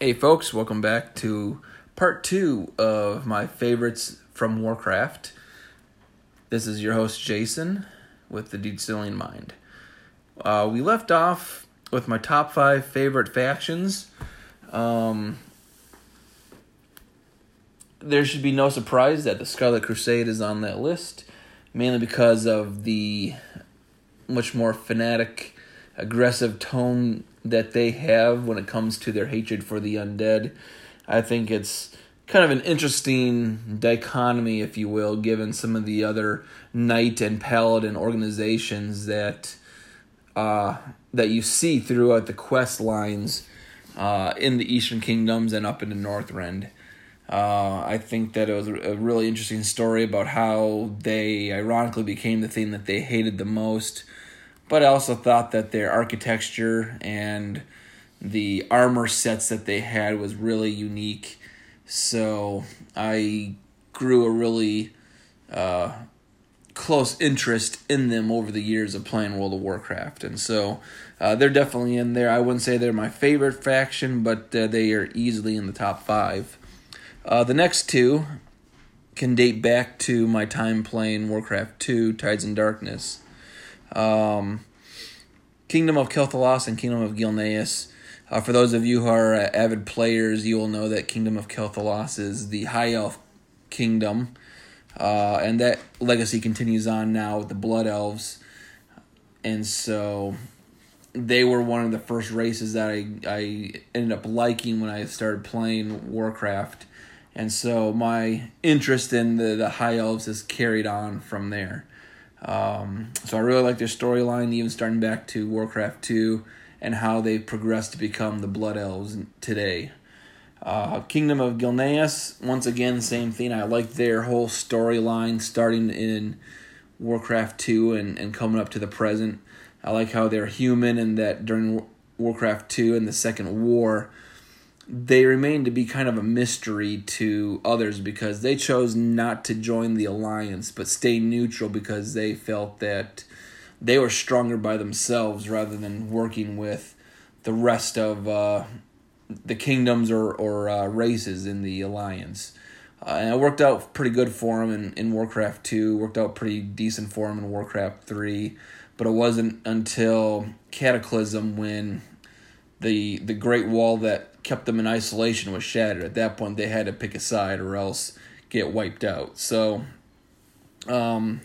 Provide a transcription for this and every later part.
Hey, folks, welcome back to part two of my favorites from Warcraft. This is your host, Jason, with the Dietzelian Mind. Uh, we left off with my top five favorite factions. Um, there should be no surprise that the Scarlet Crusade is on that list, mainly because of the much more fanatic, aggressive tone that they have when it comes to their hatred for the undead. I think it's kind of an interesting dichotomy, if you will, given some of the other knight and paladin organizations that uh, that you see throughout the quest lines uh, in the Eastern Kingdoms and up in the Northrend. Uh, I think that it was a really interesting story about how they ironically became the thing that they hated the most but I also thought that their architecture and the armor sets that they had was really unique. So I grew a really uh, close interest in them over the years of playing World of Warcraft, and so uh, they're definitely in there. I wouldn't say they're my favorite faction, but uh, they are easily in the top five. Uh, the next two can date back to my time playing Warcraft 2 Tides and Darkness. Um, Kingdom of Quel'Thalas and Kingdom of Gilneas. Uh, for those of you who are uh, avid players, you will know that Kingdom of Quel'Thalas is the High Elf Kingdom, uh, and that legacy continues on now with the Blood Elves. And so they were one of the first races that I, I ended up liking when I started playing Warcraft. And so my interest in the, the High Elves has carried on from there. Um, so I really like their storyline, even starting back to Warcraft 2 and how they progressed to become the Blood Elves today. Uh, Kingdom of Gilneas, once again, same thing. I like their whole storyline starting in Warcraft 2 and, and coming up to the present. I like how they're human and that during Warcraft 2 and the Second War, they remain to be kind of a mystery to others because they chose not to join the alliance but stay neutral because they felt that they were stronger by themselves rather than working with the rest of uh, the kingdoms or, or uh, races in the alliance. Uh, and it worked out pretty good for them in, in Warcraft 2, worked out pretty decent for them in Warcraft 3, but it wasn't until Cataclysm when the the Great Wall that kept them in isolation was shattered. At that point, they had to pick a side or else get wiped out. So, um,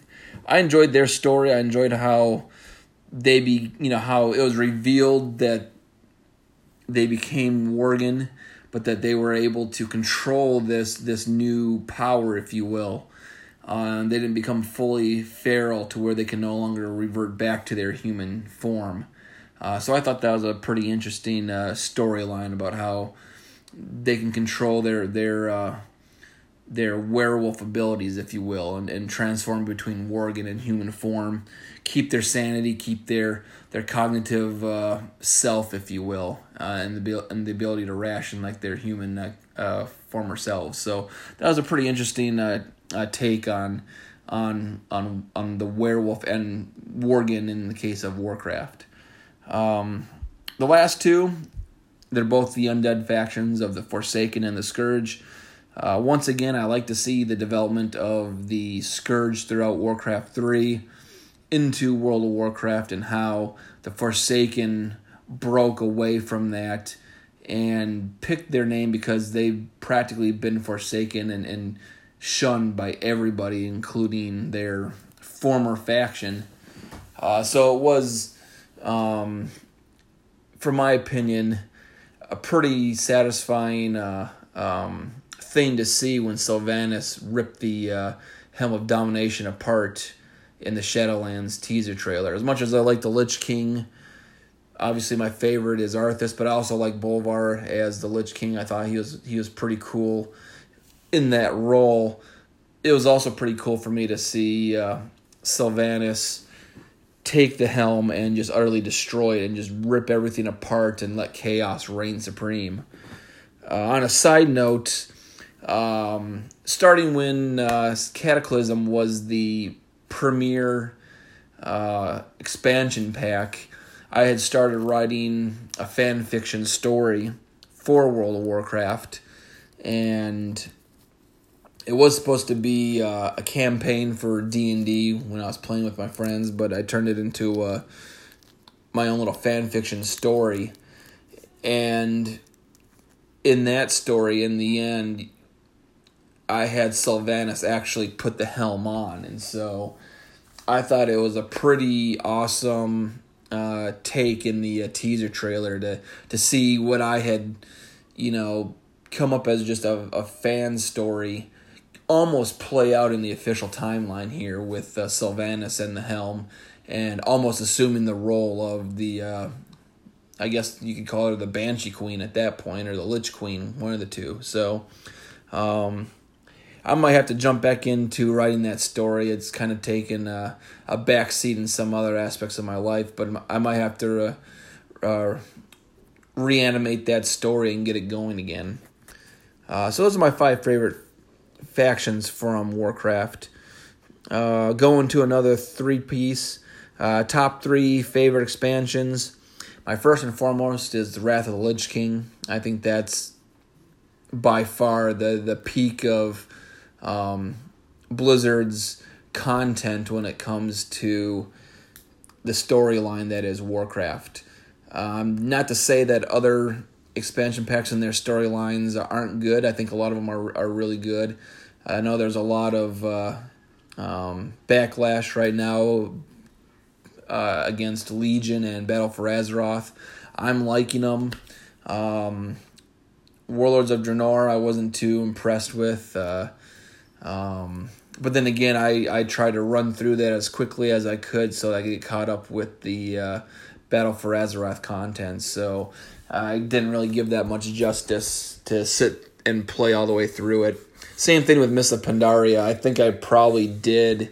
I enjoyed their story. I enjoyed how they be, you know, how it was revealed that they became Worgen, but that they were able to control this this new power, if you will. Uh, they didn't become fully feral to where they can no longer revert back to their human form. Uh, so I thought that was a pretty interesting uh, storyline about how they can control their their uh, their werewolf abilities, if you will, and, and transform between worgen and human form, keep their sanity, keep their their cognitive uh, self, if you will, uh, and the and the ability to ration like their human uh, former selves. So that was a pretty interesting take on on on on the werewolf and worgen in the case of Warcraft. Um, the last two, they're both the undead factions of the Forsaken and the Scourge. Uh, once again, I like to see the development of the Scourge throughout Warcraft 3 into World of Warcraft and how the Forsaken broke away from that and picked their name because they've practically been forsaken and, and shunned by everybody, including their former faction. Uh, so it was um, for my opinion, a pretty satisfying uh, um, thing to see when Sylvanas ripped the uh, Helm of Domination apart in the Shadowlands teaser trailer. As much as I like the Lich King, obviously my favorite is Arthas, but I also like Bolvar as the Lich King. I thought he was he was pretty cool in that role. It was also pretty cool for me to see uh, Sylvanas take the helm and just utterly destroy it and just rip everything apart and let chaos reign supreme. Uh, on a side note, um, starting when uh, Cataclysm was the premier uh, expansion pack, I had started writing a fan fiction story for World of Warcraft, and it was supposed to be uh, a campaign for D and D when I was playing with my friends, but I turned it into uh, my own little fan fiction story, and in that story, in the end, I had Sylvanas actually put the helm on, and so I thought it was a pretty awesome uh, take in the uh, teaser trailer to to see what I had, you know, come up as just a, a fan story, almost play out in the official timeline here with uh, Sylvanas and the helm, and almost assuming the role of the. Uh, I guess you could call her the Banshee Queen at that point, or the Lich Queen, one of the two. So, um, I might have to jump back into writing that story. It's kind of taken a, a back seat in some other aspects of my life, but I might have to uh, uh, reanimate that story and get it going again. Uh, so those are my five favorite factions from Warcraft. Uh, going to another three piece. Uh, top three favorite expansions. My first and foremost is the Wrath of the Lich King. I think that's by far the the peak of um, Blizzard's content when it comes to the storyline that is Warcraft. Um, not to say that other expansion packs and their storylines aren't good. I think a lot of them are are really good. I know there's a lot of uh, um, backlash right now uh, against Legion and Battle for Azeroth. I'm liking them. Um, Warlords of Draenor, I wasn't too impressed with. Uh, um, but then again, I, I tried to run through that as quickly as I could so I could get caught up with the uh, Battle for Azeroth content. So I didn't really give that much justice to sit and play all the way through it. Same thing with Mists of Pandaria. I think I probably did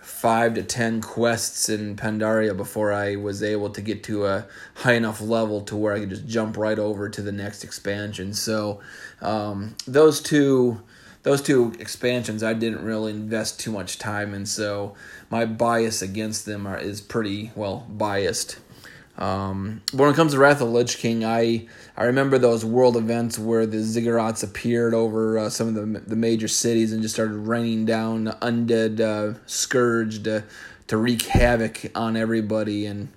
five to ten quests in Pandaria before I was able to get to a high enough level to where I could just jump right over to the next expansion. So um, those two those two expansions I didn't really invest too much time in, so my bias against them are, is pretty well biased. Um, but when it comes to Wrath of Lich King, I I remember those world events where the ziggurats appeared over uh, some of the the major cities and just started raining down undead uh, scourge to to wreak havoc on everybody and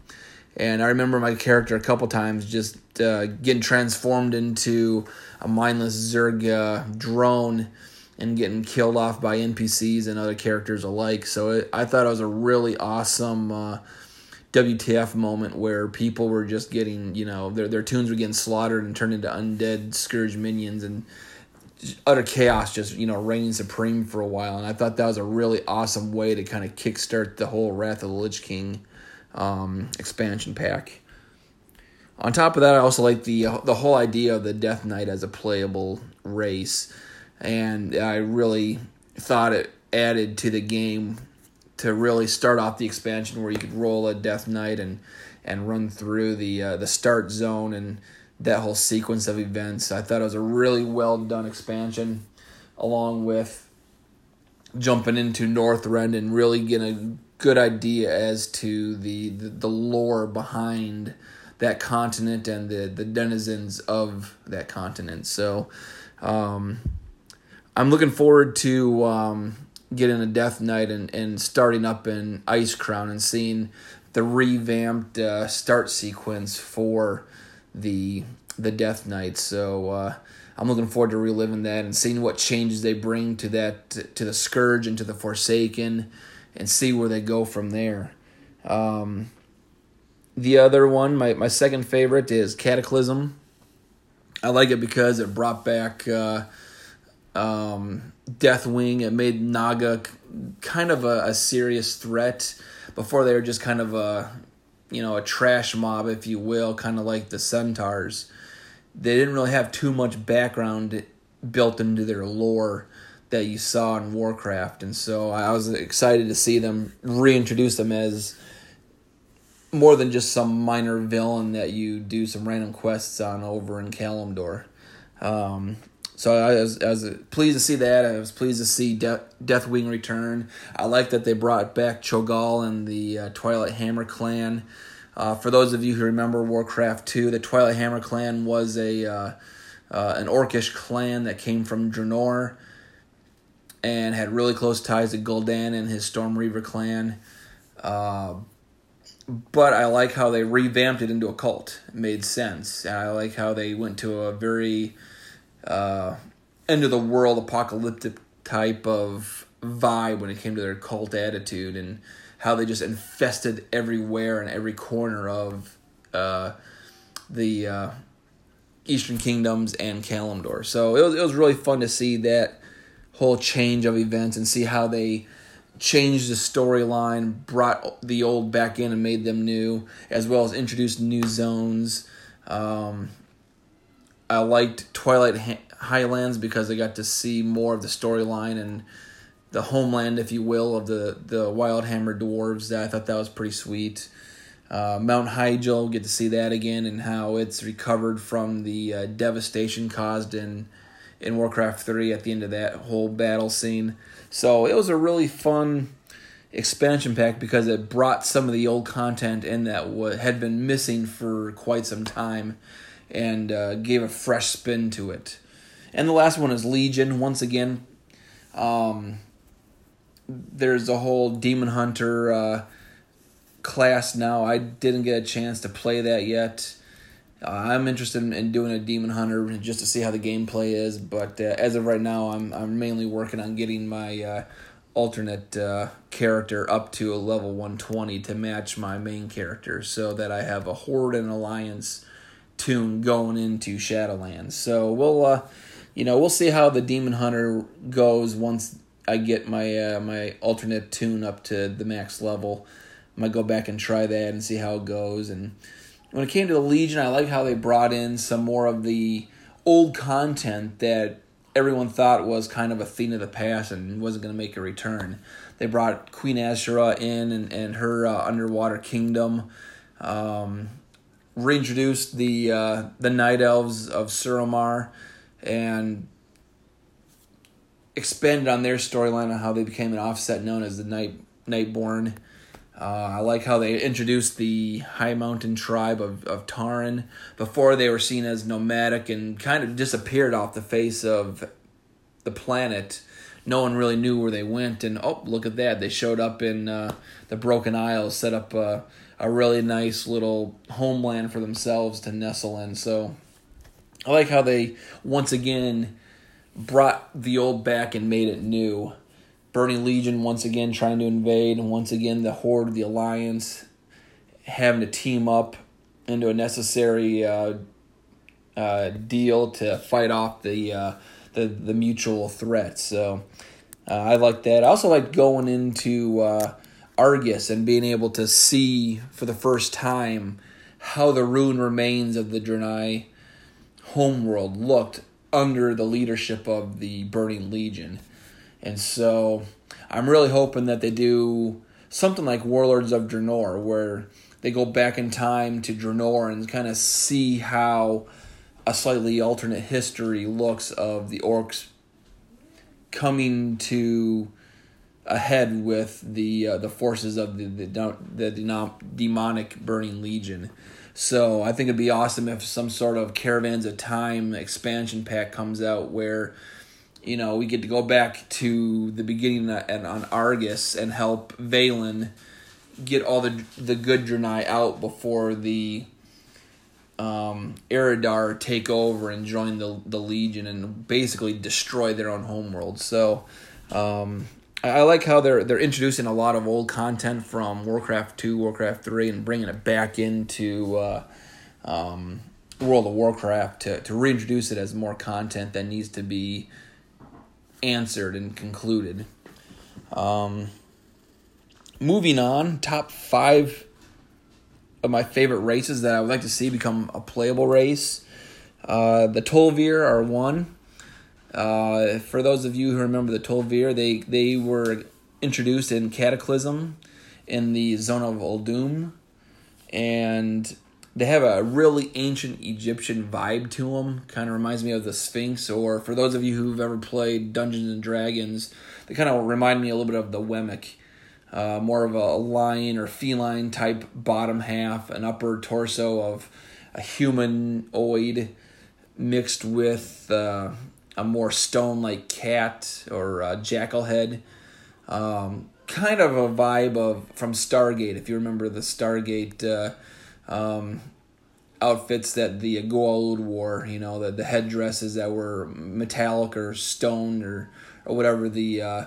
and I remember my character a couple times just uh, getting transformed into a mindless Zerg uh, drone and getting killed off by NPCs and other characters alike. So it, I thought it was a really awesome uh, WTF moment where people were just getting, you know, their their toons were getting slaughtered and turned into undead scourge minions and utter chaos just you know reigning supreme for a while. And i thought that was a really awesome way to kind of kickstart the whole wrath of the lich king um, expansion pack. On top of that i also like the the whole idea of the death knight as a playable race. And I really thought it added to the game to really start off the expansion where you could roll a Death Knight and and run through the uh, the start zone and that whole sequence of events. I thought it was a really well done expansion, along with jumping into Northrend and really getting a good idea as to the, the, the lore behind that continent and the, the denizens of that continent. So, um, I'm looking forward to um, getting a Death Knight and, and starting up in Icecrown and seeing the revamped uh, start sequence for the the Death Knight. So uh, I'm looking forward to reliving that and seeing what changes they bring to that to the Scourge and to the Forsaken, and see where they go from there. Um, the other one, my, my second favorite, is Cataclysm. I like it because it brought back uh, um, Deathwing. It made Naga kind of a, a, serious threat. Before they were just kind of a, you know, a trash mob, if you will, kind of like the Centaurs. They didn't really have too much background built into their lore that you saw in Warcraft, and so I was excited to see them reintroduce them as more than just some minor villain that you do some random quests on over in Kalimdor. Um, so I was, I was pleased to see that. I was pleased to see De- Deathwing return. I like that they brought back Cho'Gall and the uh, Twilight Hammer clan. Uh, for those of you who remember Warcraft 2, the Twilight Hammer clan was a uh, uh, an orcish clan that came from Draenor and had really close ties to Gul'dan and his Stormreaver clan. Uh, but I like how they revamped it into a cult. It made sense. I like how they went to a very uh, end of the world apocalyptic type of vibe when it came to their cult attitude and how they just infested everywhere and every corner of uh, the uh, Eastern Kingdoms and Kalimdor. So it was it was really fun to see that whole change of events and see how they changed the storyline, brought the old back in and made them new, as well as introduced new zones. Um, I liked Twilight Highlands because I got to see more of the storyline and the homeland, if you will, of the the Wildhammer dwarves. I thought that was pretty sweet. Uh, Mount Hyjal, get to see that again and how it's recovered from the uh, devastation caused in in Warcraft three at the end of that whole battle scene. So it was a really fun expansion pack because it brought some of the old content in that w- had been missing for quite some time and uh, gave a fresh spin to it. And the last one is Legion. Once again, um, there's a whole Demon Hunter uh, class now. I didn't get a chance to play that yet. Uh, I'm interested in, in, doing a Demon Hunter just to see how the gameplay is, but uh, as of right now, I'm I'm mainly working on getting my uh, alternate uh, character up to a level 120 to match my main character, so that I have a Horde and Alliance toon going into Shadowlands. So we'll, uh, you know, we'll see how the Demon Hunter goes once I get my uh, my alternate tune up to the max level. I might go back and try that and see how it goes. And when it came to the Legion, I like how they brought in some more of the old content that everyone thought was kind of a thing of the past and wasn't going to make a return. They brought Queen Azshara in and, and her uh, underwater kingdom. Um, reintroduced the uh, the night elves of Suramar and expanded on their storyline on how they became an offset known as the Night Nightborn. Uh, I like how they introduced the Highmountain tribe of, of Tauren. Before they were seen as nomadic and kind of disappeared off the face of the planet. No one really knew where they went, and oh, look at that! They showed up in uh, the Broken Isles, set up uh, a really nice little homeland for themselves to nestle in. So I like how they once again brought the old back and made it new. Burning Legion once again trying to invade, and once again the Horde, the Alliance, having to team up into a necessary uh, uh, deal to fight off the uh, the the mutual threat. So uh, I like that. I also like going into uh, Argus and being able to see for the first time how the ruined remains of the Draenei homeworld looked under the leadership of the Burning Legion. And so I'm really hoping that they do something like Warlords of Draenor, where they go back in time to Draenor and kind of see how a slightly alternate history looks of the orcs coming to ahead with the uh, the forces of the the, the demonic burning legion so I think it'd be awesome if some sort of Caverns of Time expansion pack comes out where, you know, we get to go back to the beginning and on Argus and help Velen get all the the good Draenei out before the um, Eredar take over and join the the Legion and basically destroy their own homeworld. So um, I like how they're they're introducing a lot of old content from Warcraft two, Warcraft three, and bringing it back into uh, um, World of Warcraft to to reintroduce it as more content that needs to be answered and concluded. Um, moving on, top five of my favorite races that I would like to see become a playable race. Uh, the Tol'vir are one. Uh, for those of you who remember the Tol'vir, they they were introduced in Cataclysm in the Zone of Uldum, and they have a really ancient Egyptian vibe to them. Kind of reminds me of the Sphinx, or for those of you who've ever played Dungeons and Dragons, they kind of remind me a little bit of the Wemic. uh, more of a lion or feline type bottom half, an upper torso of a humanoid mixed with uh, a more stone like cat or uh, jackal head. Um, kind of a vibe of from Stargate, if you remember the Stargate uh, um, outfits that the Goa'uld wore, you know, the, the headdresses that were metallic or stone or, or whatever the uh,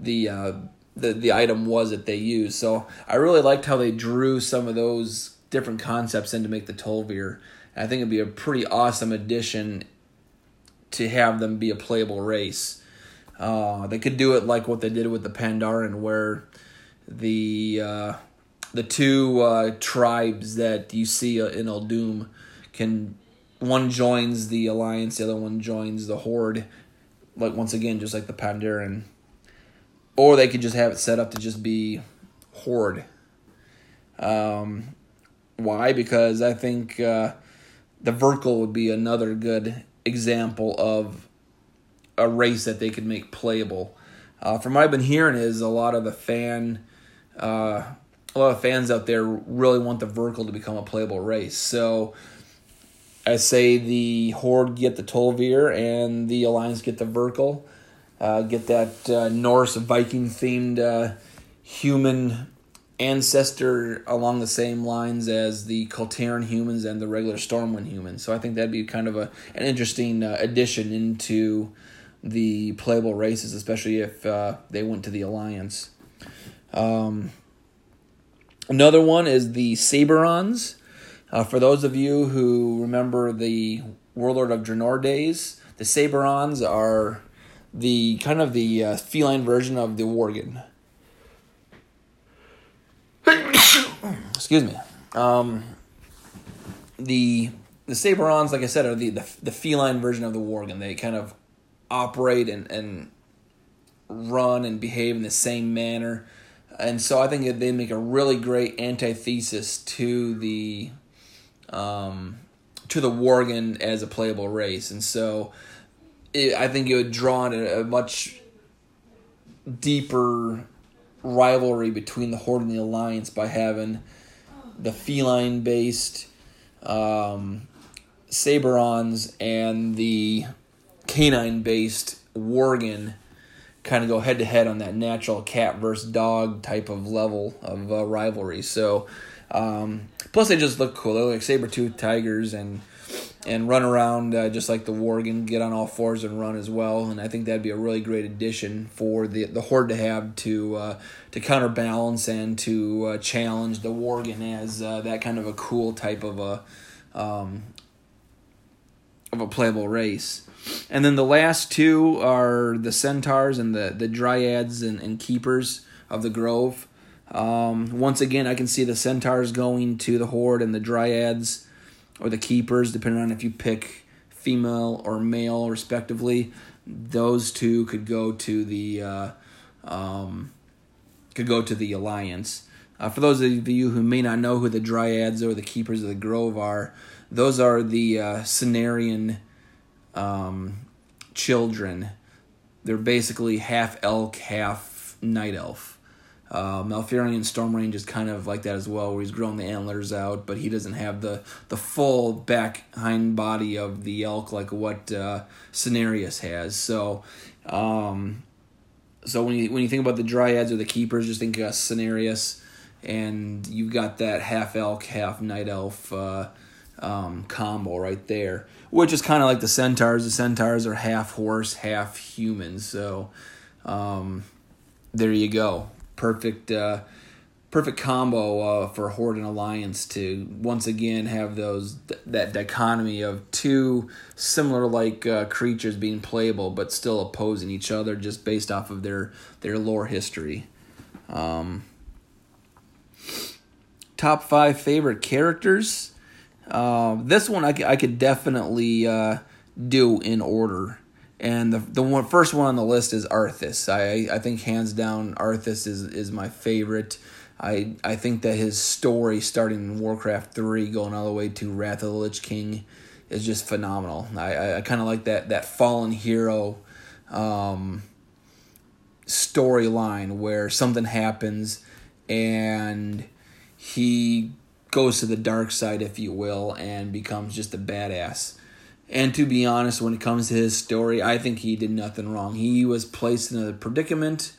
the uh, the the item was that they used. So I really liked how they drew some of those different concepts in to make the Tol'vir. I think it'd be a pretty awesome addition to have them be a playable race. Uh, they could do it like what they did with the Pandaren, where the uh, the two uh, tribes that you see uh, in Uldum can one joins the alliance, the other one joins the horde. Like once again, just like the Pandaren, or they could just have it set up to just be horde. Um, why? Because I think uh, the Vrykul would be another good example of a race that they could make playable. Uh, from what I've been hearing, is a lot of the fan, uh, a lot of fans out there really want the Vrykul to become a playable race. So I say the Horde get the Tol'vir and the Alliance get the Vrykul. Uh, get that uh, Norse Viking themed uh, human ancestor along the same lines as the Kul-Tiran humans and the regular Stormwind humans. So I think that'd be kind of a an interesting uh, addition into the playable races, especially if uh, they went to the Alliance. Um, another one is the Saberons. Uh, for those of you who remember the Warlord of Draenor days, the Saberons are the kind of the uh, feline version of the Worgen. Excuse me. Um, the the Saberons, like I said, are the, the the feline version of the Worgen. They kind of operate and and run and behave in the same manner, and so I think that they make a really great antithesis to the um, to the Worgen as a playable race, and so it, I think it would draw on a, a much deeper rivalry between the Horde and the Alliance by having the feline based um, Saberons and the canine based Worgen kind of go head to head on that natural cat versus dog type of level of uh, rivalry. So, um, plus they just look cool. They're like saber tooth tigers and and run around uh, just like the Worgen, get on all fours and run as well. And I think that'd be a really great addition for the the Horde to have to uh, to counterbalance and to uh, challenge the Worgen as uh, that kind of a cool type of a um, of a playable race. And then the last two are the Centaurs and the the Dryads and, and Keepers of the Grove. Um, once again, I can see the Centaurs going to the Horde and the Dryads or the keepers, depending on if you pick female or male, respectively. Those two could go to the uh, um, could go to the alliance. Uh, for those of you who may not know who the dryads or the keepers of the grove are, those are the uh, Cenarian um, children. They're basically half elk, half night elf. Uh, Malfurion Stormrage is kind of like that as well, where he's grown the antlers out, but he doesn't have the, the full back hind body of the elk like what uh, Cenarius has. So, um, so when you when you think about the dryads or the keepers, just think of Cenarius, and you've got that half elk, half night elf uh, um, combo right there, which is kind of like the centaurs. The centaurs are half horse, half human. So, um, there you go perfect uh, perfect combo uh, for Horde and Alliance to once again have those that dichotomy of two similar like uh, creatures being playable but still opposing each other just based off of their their lore history. Um, top five favorite characters. Uh, this one I, I could definitely uh, do in order and the the one first one on the list is Arthas. I I think hands down Arthas is is my favorite. I I think that his story starting in Warcraft three going all the way to Wrath of the Lich King is just phenomenal. I I, I kind of like that that fallen hero. Um, storyline where something happens and he goes to the dark side, if you will, and becomes just a badass. And to be honest, when it comes to his story, I think he did nothing wrong. He was placed in a predicament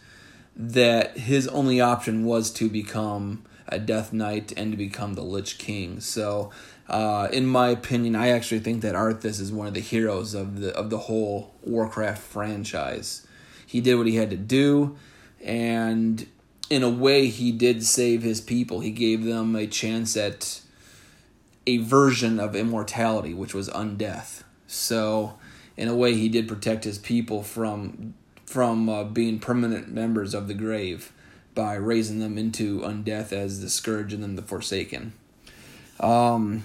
that his only option was to become a Death Knight and to become the Lich King. So, uh, in my opinion, I actually think that Arthas is one of the heroes of the of the whole Warcraft franchise. He did what he had to do, and in a way, he did save his people. He gave them a chance at a version of immortality, which was undeath. So, in a way, he did protect his people from from uh, being permanent members of the grave by raising them into undeath as the scourge and then the forsaken. Um,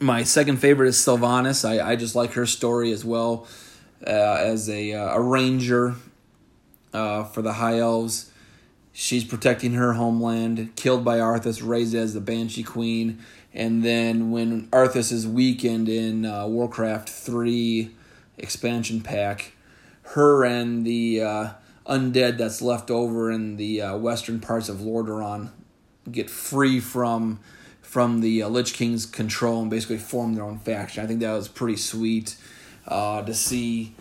my second favorite is Sylvanas. I, I just like her story as well uh, as a, uh, a ranger uh, for the High Elves. She's protecting her homeland, killed by Arthas, raised as the Banshee Queen, and then when Arthas is weakened in uh, Warcraft 3 expansion pack, her and the uh, undead that's left over in the uh, western parts of Lordaeron get free from from the uh, Lich King's control and basically form their own faction. I think that was pretty sweet uh, to see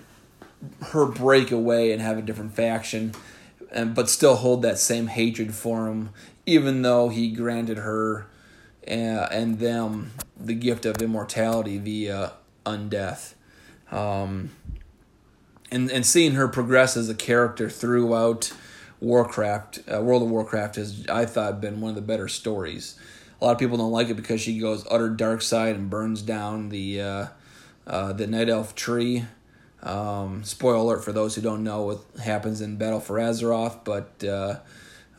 her break away and have a different faction, and but still hold that same hatred for him, even though he granted her and them the gift of immortality via undeath. Um, and and seeing her progress as a character throughout Warcraft, uh, World of Warcraft has I thought been one of the better stories. A lot of people don't like it because she goes utter dark side and burns down the uh, uh, the Night Elf tree. Um, spoiler alert for those who don't know what happens in Battle for Azeroth, but uh,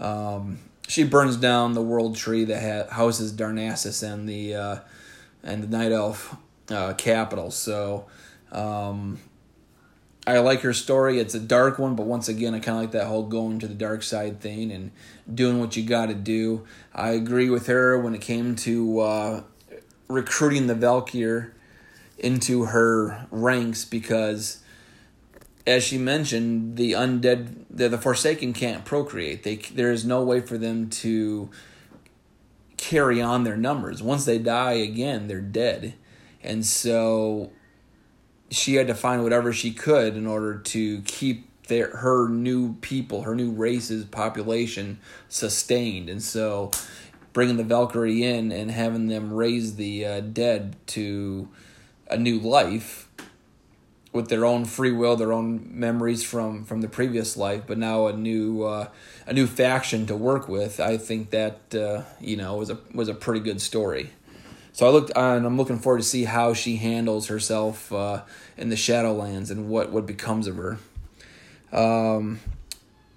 um, she burns down the World Tree that ha- houses Darnassus and the uh, and the Night Elf uh, capital. So um, I like her story. It's a dark one, but once again, I kind of like that whole going to the dark side thing and doing what you got to do. I agree with her when it came to uh, recruiting the Val'kyr into her ranks because, as she mentioned, the undead, the, the Forsaken can't procreate. They there is no way for them to carry on their numbers. Once they die again, they're dead, and so she had to find whatever she could in order to keep their her new people, her new race's population sustained, and so bringing the Valkyrie in and having them raise the uh, dead to a new life with their own free will, their own memories from from the previous life, but now a new uh, a new faction to work with. I think that uh, you know was a was a pretty good story. So I looked, and I'm looking forward to see how she handles herself uh, in the Shadowlands and what what becomes of her. Um,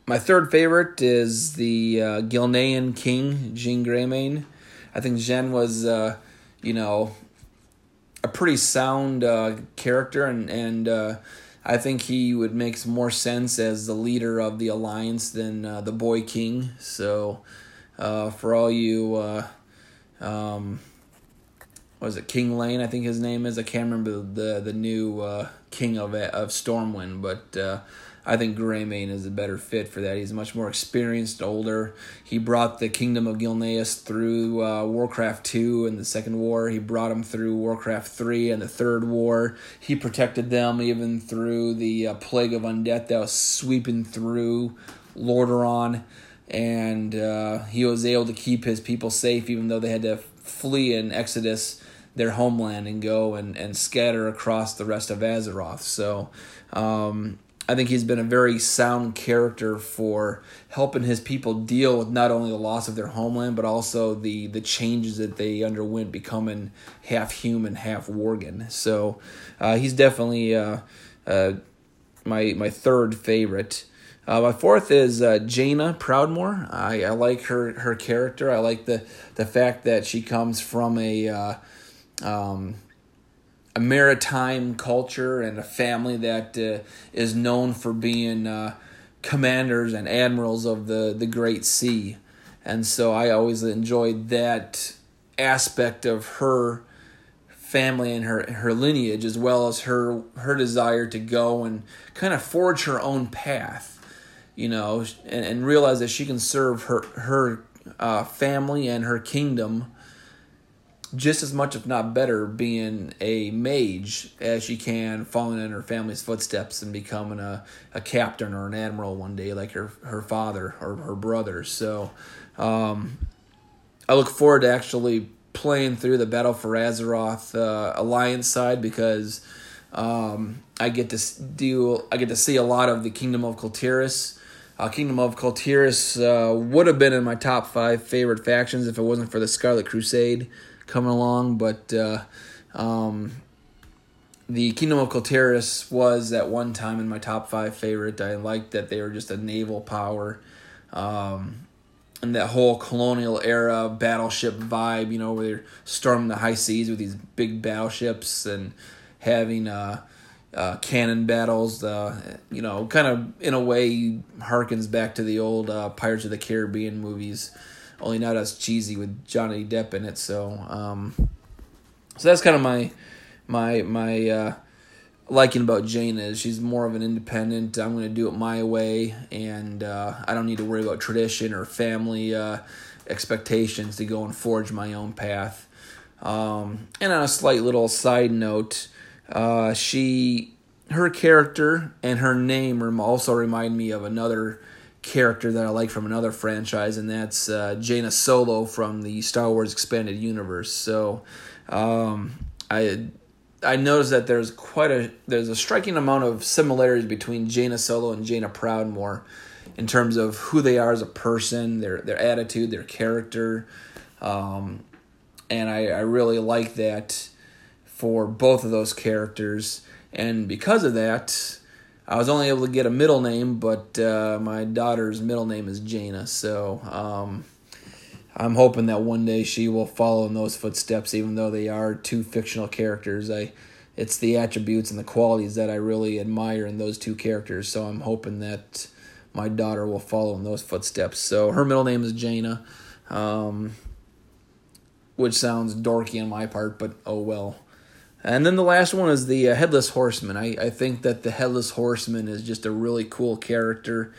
my third favorite is the uh, Gilnean king, Jean Greymane. I think Jean was, uh, you know, a pretty sound uh, character, and and uh, I think he would make more sense as the leader of the alliance than uh, the boy king. So, uh, for all you, uh, um, was it King Lane? I think his name is. I can't remember the the new uh, king of of Stormwind, but I think Greymane is a better fit for that. He's much more experienced, older. He brought the kingdom of Gilneas through uh, Warcraft two and the Second War. He brought them through Warcraft three and the Third War. He protected them even through the uh, plague of undeath that was sweeping through Lordaeron and uh, he was able to keep his people safe even though they had to flee in Exodus their homeland and go and, and scatter across the rest of Azeroth. So um, I think he's been a very sound character for helping his people deal with not only the loss of their homeland, but also the, the changes that they underwent becoming half human, half Worgen. So uh, he's definitely uh, uh, my, my third favorite. Uh, my fourth is uh, Jaina Proudmoore. I, I like her her character. I like the the fact that she comes from a uh, um, a maritime culture and a family that uh, is known for being uh, commanders and admirals of the, the Great Sea. And so I always enjoyed that aspect of her family and her, her lineage, as well as her, her desire to go and kind of forge her own path. you know, and, and realize that she can serve her her uh, family and her kingdom just as much, if not better, being a mage as she can following in her family's footsteps and becoming a, a captain or an admiral one day, like her her father or her brother. So, um, I look forward to actually playing through the Battle for Azeroth uh, Alliance side because um, I get to do I get to see a lot of the Kingdom of Kul Tiras. Uh, Kingdom of Kul Tiras uh, would have been in my top five favorite factions if it wasn't for the Scarlet Crusade coming along, but uh, um, the Kingdom of Kul Tiras was at one time in my top five favorite. I liked that they were just a naval power. Um, and that whole colonial era battleship vibe, you know, where they're storming the high seas with these big battleships and having uh, uh, cannon battles, uh, you know, kind of in a way harkens back to the old uh, Pirates of the Caribbean movies only not as cheesy with Johnny Depp in it. So, um, so that's kind of my my my uh, liking about Jane is she's more of an independent. I'm going to do it my way, and uh, I don't need to worry about tradition or family uh, expectations to go and forge my own path. Um, and on a slight little side note, uh, she her character and her name also remind me of another character that I like from another franchise, and that's uh, Jaina Solo from the Star Wars Expanded Universe. So, um, I I noticed that there's quite a there's a striking amount of similarities between Jaina Solo and Jaina Proudmoore in terms of who they are as a person, their their attitude, their character, um, and I, I really like that for both of those characters. And because of that, I was only able to get a middle name, but uh, my daughter's middle name is Jana, So um, I'm hoping that one day she will follow in those footsteps, even though they are two fictional characters. I, it's the attributes and the qualities that I really admire in those two characters. So I'm hoping that my daughter will follow in those footsteps. So her middle name is Jana, um, which sounds dorky on my part, but oh well. And then the last one is the uh, Headless Horseman. I, I think that the Headless Horseman is just a really cool character.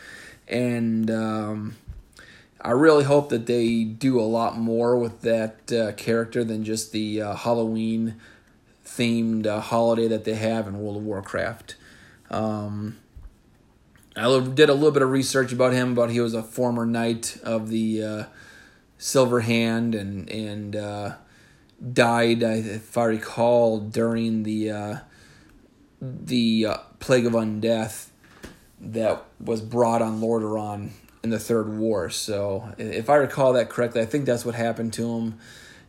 And um, I really hope that they do a lot more with that uh, character than just the uh, Halloween themed uh, holiday that they have in World of Warcraft. Um, I did a little bit of research about him, but he was a former knight of the uh, Silver Hand and, and uh, died, if I recall, during the uh, the uh, plague of undeath that was brought on Lordaeron in the Third War. So, if I recall that correctly, I think that's what happened to him.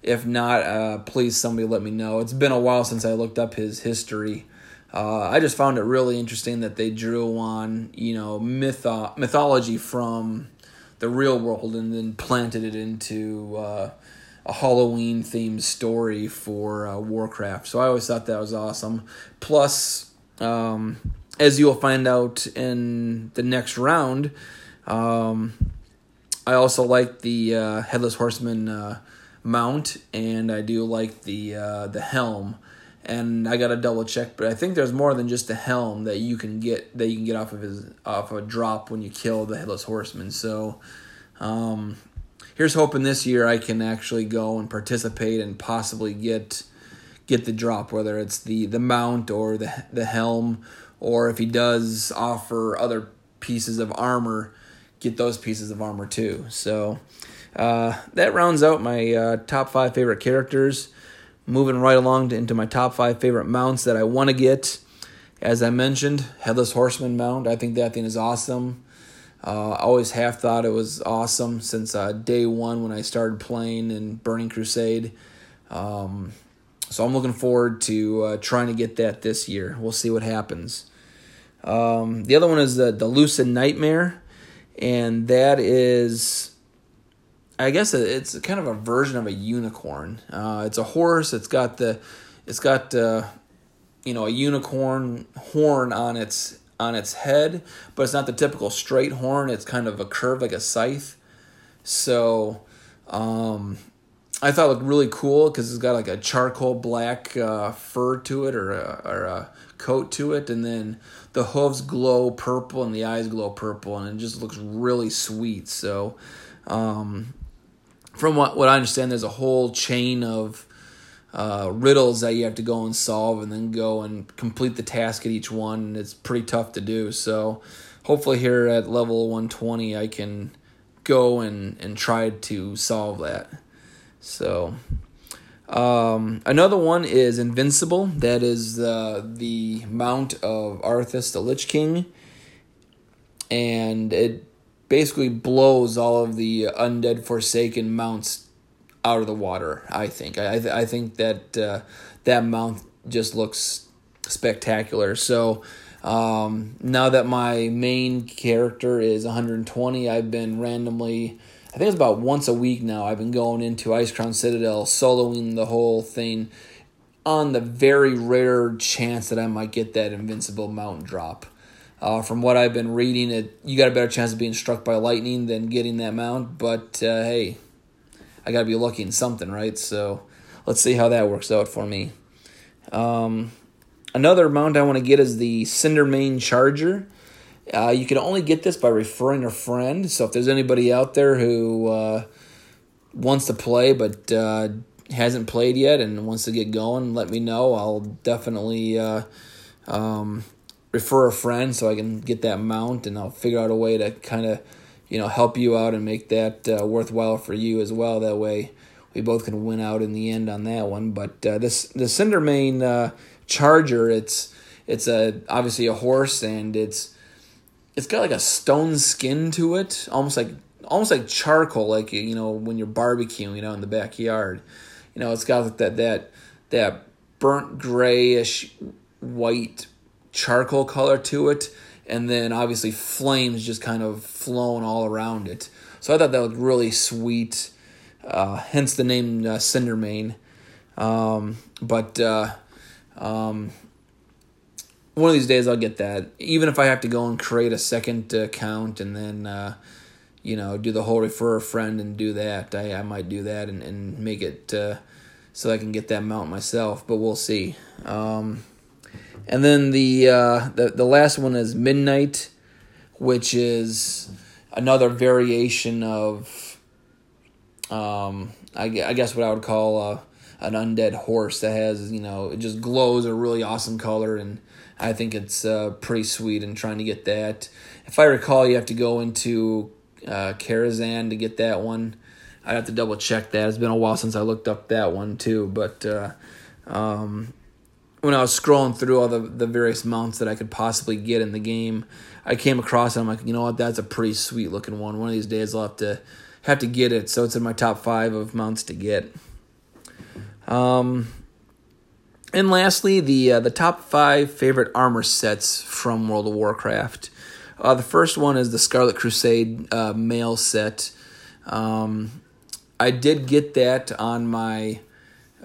If not, uh, please somebody let me know. It's been a while since I looked up his history. Uh, I just found it really interesting that they drew on you know mytho- mythology from the real world and then planted it into uh, a Halloween themed story for uh, Warcraft. So I always thought that was awesome. Plus, um, as you will find out in the next round, um, I also like the uh, Headless Horseman uh, mount, and I do like the uh, the helm. And I got to double check, but I think there's more than just the helm that you can get that you can get off of his off of a drop when you kill the Headless Horseman. So. Um, here's hoping this year I can actually go and participate and possibly get get the drop, whether it's the the mount or the the helm, or if he does offer other pieces of armor, get those pieces of armor too. So uh, that rounds out my uh, top five favorite characters. Moving right along to, into my top five favorite mounts that I want to get. As I mentioned, Headless Horseman mount. I think that thing is awesome. Uh, I always have thought it was awesome since uh, day one when I started playing in Burning Crusade. Um, so I'm looking forward to uh, trying to get that this year. We'll see what happens. Um, the other one is the, the Lucid Nightmare, and that is, I guess it's kind of a version of a unicorn. Uh, it's a horse. It's got the, it's got uh, you know a unicorn horn on its on its head, but it's not the typical straight horn. It's kind of a curve like a scythe. So, um, I thought looked really cool because it's got like a charcoal black uh, fur to it or a, or a coat to it, and then the hooves glow purple and the eyes glow purple, and it just looks really sweet. So, um, from what what I understand, there's a whole chain of uh, riddles that you have to go and solve, and then go and complete the task at each one, and it's pretty tough to do. So, hopefully, here at level 120, I can go and and try to solve that. So, um, another one is Invincible. That is uh, the mount of Arthas, the Lich King, and it basically blows all of the undead Forsaken mounts out of the water. I think. I I think that uh, that mount just looks spectacular. So. Um, now that my main character is 120, I've been randomly I think it's about once a week now. I've been going into Icecrown Citadel, soloing the whole thing on the very rare chance that I might get that invincible mountain drop. Uh, from what I've been reading, it you got a better chance of being struck by lightning than getting that mount. But uh, hey, I got to be lucky in something, right? So let's see how that works out for me. Um, another mount I want to get is the Cindermane Charger. Uh, you can only get this by referring a friend. So if there's anybody out there who uh, wants to play but uh, hasn't played yet and wants to get going, let me know. I'll definitely uh, um, refer a friend so I can get that mount and I'll figure out a way to kind of you know help you out and make that uh, worthwhile for you as well. That way we both can win out in the end on that one. But uh, this the Cindermane Charger, it's it's a obviously a horse and it's it's got like a stone skin to it, almost like almost like charcoal, like you know when you're barbecuing, you know, in the backyard. You know, it's got that that that burnt grayish white charcoal color to it, and then obviously flames just kind of flown all around it. So I thought that was really sweet. Uh, hence the name uh, Cindermane. Um, but uh, um, one of these days I'll get that. Even if I have to go and create a second account and then, uh, you know, do the whole refer a friend and do that, I, I might do that and, and make it uh, so I can get that mount myself. But we'll see. Um, and then the, uh, the the last one is Midnight, which is another variation of, um, I, I guess what I would call a, an undead horse that has you know it just glows a really awesome color and I think it's uh, pretty sweet and trying to get that. If I recall, you have to go into uh, Karazhan to get that one. I'd have to double check that. It's been a while since I looked up that one too. But uh, um, when I was scrolling through all the, the various mounts that I could possibly get in the game, I came across it. I'm like, you know what? That's a pretty sweet looking one. One of these days I'll have to have to get it. So it's in my top five of mounts to get. Um, and lastly, the uh, the top five favorite armor sets from World of Warcraft. Uh, the first one is the Scarlet Crusade uh, mail set. Um, I did get that on my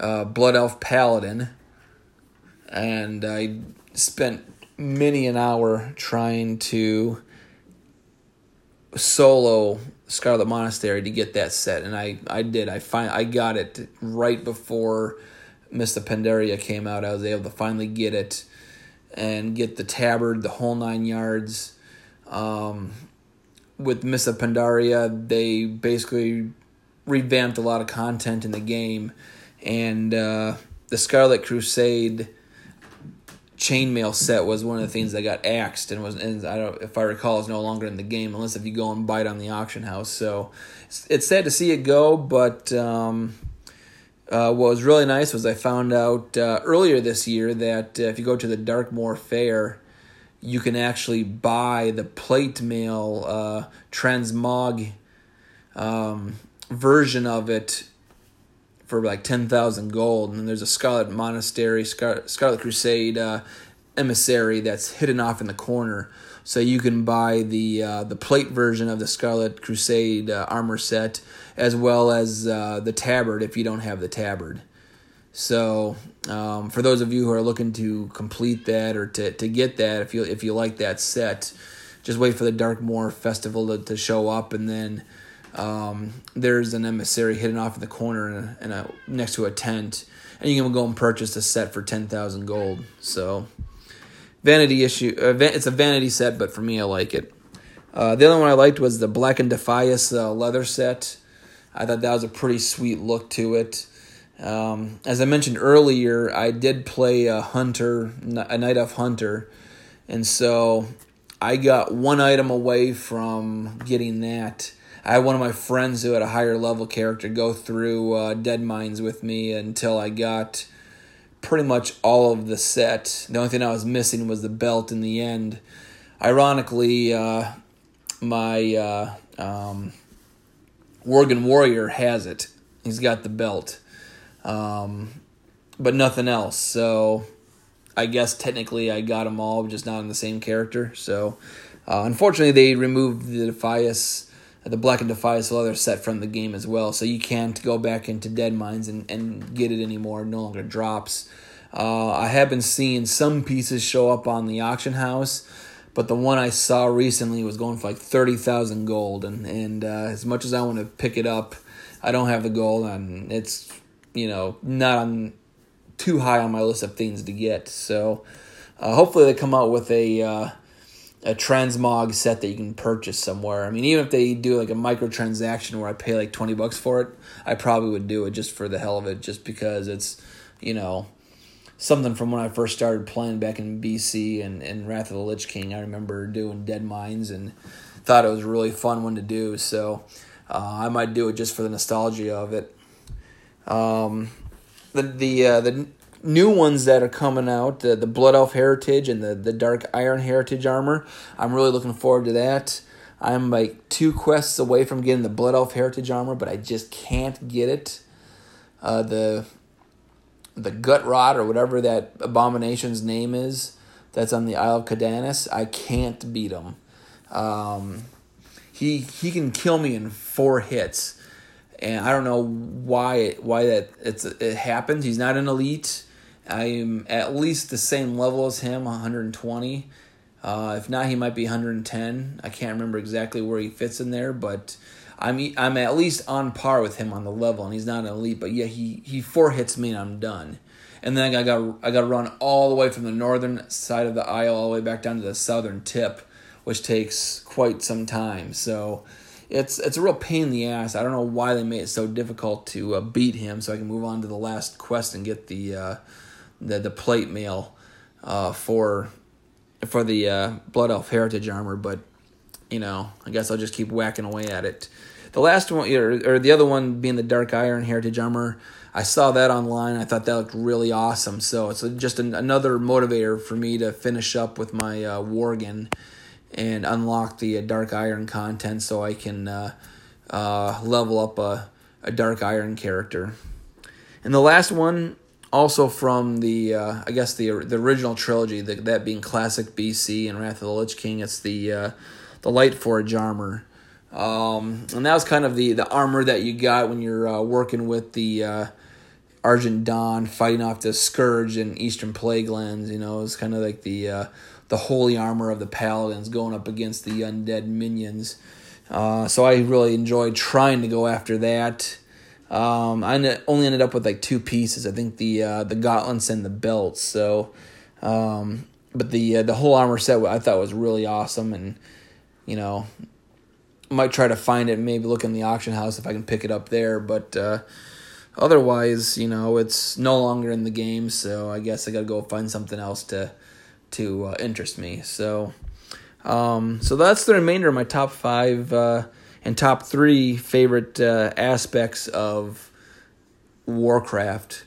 uh, Blood Elf Paladin, and I spent many an hour trying to solo Scarlet Monastery to get that set, and I, I did. I find I got it right before of Pandaria came out, I was able to finally get it and get the tabard, the whole nine yards. Um, with of Pandaria, they basically revamped a lot of content in the game, and uh, the Scarlet Crusade chainmail set was one of the things that got axed and was and I don't if I recall is no longer in the game unless if you go and buy it on the auction house. So it's, it's sad to see it go, but um, uh, what was really nice was I found out uh, earlier this year that uh, if you go to the Darkmoon Faire, you can actually buy the plate mail uh, transmog um, version of it for like 10,000 gold. And there's a Scarlet Monastery, Scar- Scarlet Crusade uh, emissary that's hidden off in the corner. So you can buy the uh, the plate version of the Scarlet Crusade uh, armor set, as well as uh, the tabard if you don't have the tabard. So um, for those of you who are looking to complete that or to, to get that, if you if you like that set, just wait for the Darkmoon Festival to, to show up, and then um, there's an emissary hidden off in the corner in a, in a, next to a tent, and you can go and purchase a set for ten thousand gold. So, vanity issue. Uh, it's a vanity set, but for me, I like it. Uh, the other one I liked was the Blackened Defias uh, leather set. I thought that was a pretty sweet look to it. Um, as I mentioned earlier, I did play a hunter, a night elf hunter, and so I got one item away from getting that. I had one of my friends who had a higher level character go through uh, Deadmines with me until I got pretty much all of the set. The only thing I was missing was the belt in the end. Ironically, uh, my uh, um, Worgen Warrior has it. He's got the belt um, but nothing else. So I guess technically I got them all, just not in the same character. So uh, unfortunately, they removed the Defias, the Blackened Defias leather set from the game as well. So you can't go back into Deadmines and, and get it anymore. It no longer drops. Uh, I have been seeing some pieces show up on the auction house, but the one I saw recently was going for like thirty thousand gold, and and uh, as much as I want to pick it up, I don't have the gold, and it's you know, not on too high on my list of things to get. So uh, hopefully they come out with a uh, a transmog set that you can purchase somewhere. I mean, even if they do like a microtransaction where I pay like twenty bucks for it, I probably would do it just for the hell of it, just because it's you know something from when I first started playing back in BC and, and Wrath of the Lich King. I remember doing Deadmines and thought it was a really fun one to do. So uh, I might do it just for the nostalgia of it. Um, the the uh, the new ones that are coming out, the the Blood Elf Heritage and the the Dark Iron Heritage armor. I'm really looking forward to that. I'm like two quests away from getting the Blood Elf Heritage armor, but I just can't get it. Uh, the the gut rot or whatever that abomination's name is that's on the Isle of Quel'Danas, I can't beat him. Um, he he can kill me in four hits and I don't know why why that it's it happens. He's not an elite. I'm at least the same level as him, 120. Uh, if not, he might be 110. I can't remember exactly where he fits in there, but I'm I'm at least on par with him on the level, and he's not an elite. But yeah, he he four hits me, and I'm done. And then I got I got to run all the way from the northern side of the isle all the way back down to the southern tip, which takes quite some time. So it's it's a real pain in the ass. I don't know why they made it so difficult to uh, beat him, so I can move on to the last quest and get the uh, the the plate mail uh, for for the uh, Blood Elf Heritage armor. But you know, I guess I'll just keep whacking away at it. The last one, or, or the other one, being the Dark Iron Heritage armor. I saw that online. I thought that looked really awesome. So it's just an, another motivator for me to finish up with my uh, Worgen and unlock the uh, dark iron content so I can uh, uh, level up a, a dark iron character. And the last one, also from the uh, I guess the the original trilogy, the, that being classic BC and Wrath of the Lich King. It's the uh, the Lightforge armor. Um, and that was kind of the, the armor that you got when you're uh, working with the uh, Argent Dawn, fighting off the Scourge in Eastern Plaguelands. You know, it's kind of like the uh, the holy armor of the paladins going up against the undead minions. Uh, so I really enjoyed trying to go after that. Um, I only ended up with like two pieces. I think the uh, the gauntlets and the belts. So, um, but the uh, the whole armor set I thought was really awesome, and you know, might try to find it. Maybe look in the auction house if I can pick it up there. But uh, otherwise, you know, it's no longer in the game. So I guess I got to go find something else to to uh, interest me. So, um, so that's the remainder of my top five uh, and top three favorite uh, aspects of Warcraft.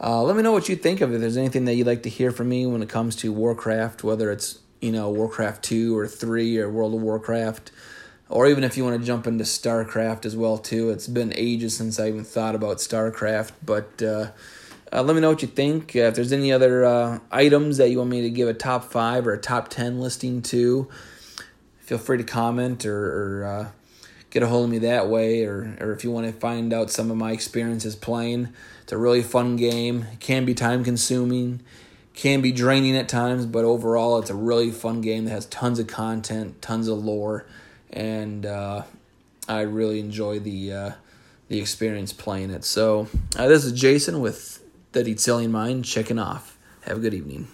Uh, let me know what you think of it. If there's anything that you'd like to hear from me when it comes to Warcraft, whether it's you know Warcraft two or three or World of Warcraft, or even if you want to jump into StarCraft as well too. It's been ages since I even thought about StarCraft, but uh, uh, let me know what you think. Uh, if there's any other uh, items that you want me to give a top five or a top ten listing to, feel free to comment or, or uh, get a hold of me that way. Or, or if you want to find out some of my experiences playing, it's a really fun game. It can be time consuming, can be draining at times, but overall, it's a really fun game that has tons of content, tons of lore, and uh, I really enjoy the uh, the experience playing it. So uh, this is Jason with the Dietzelian Mind checking off. Have a good evening.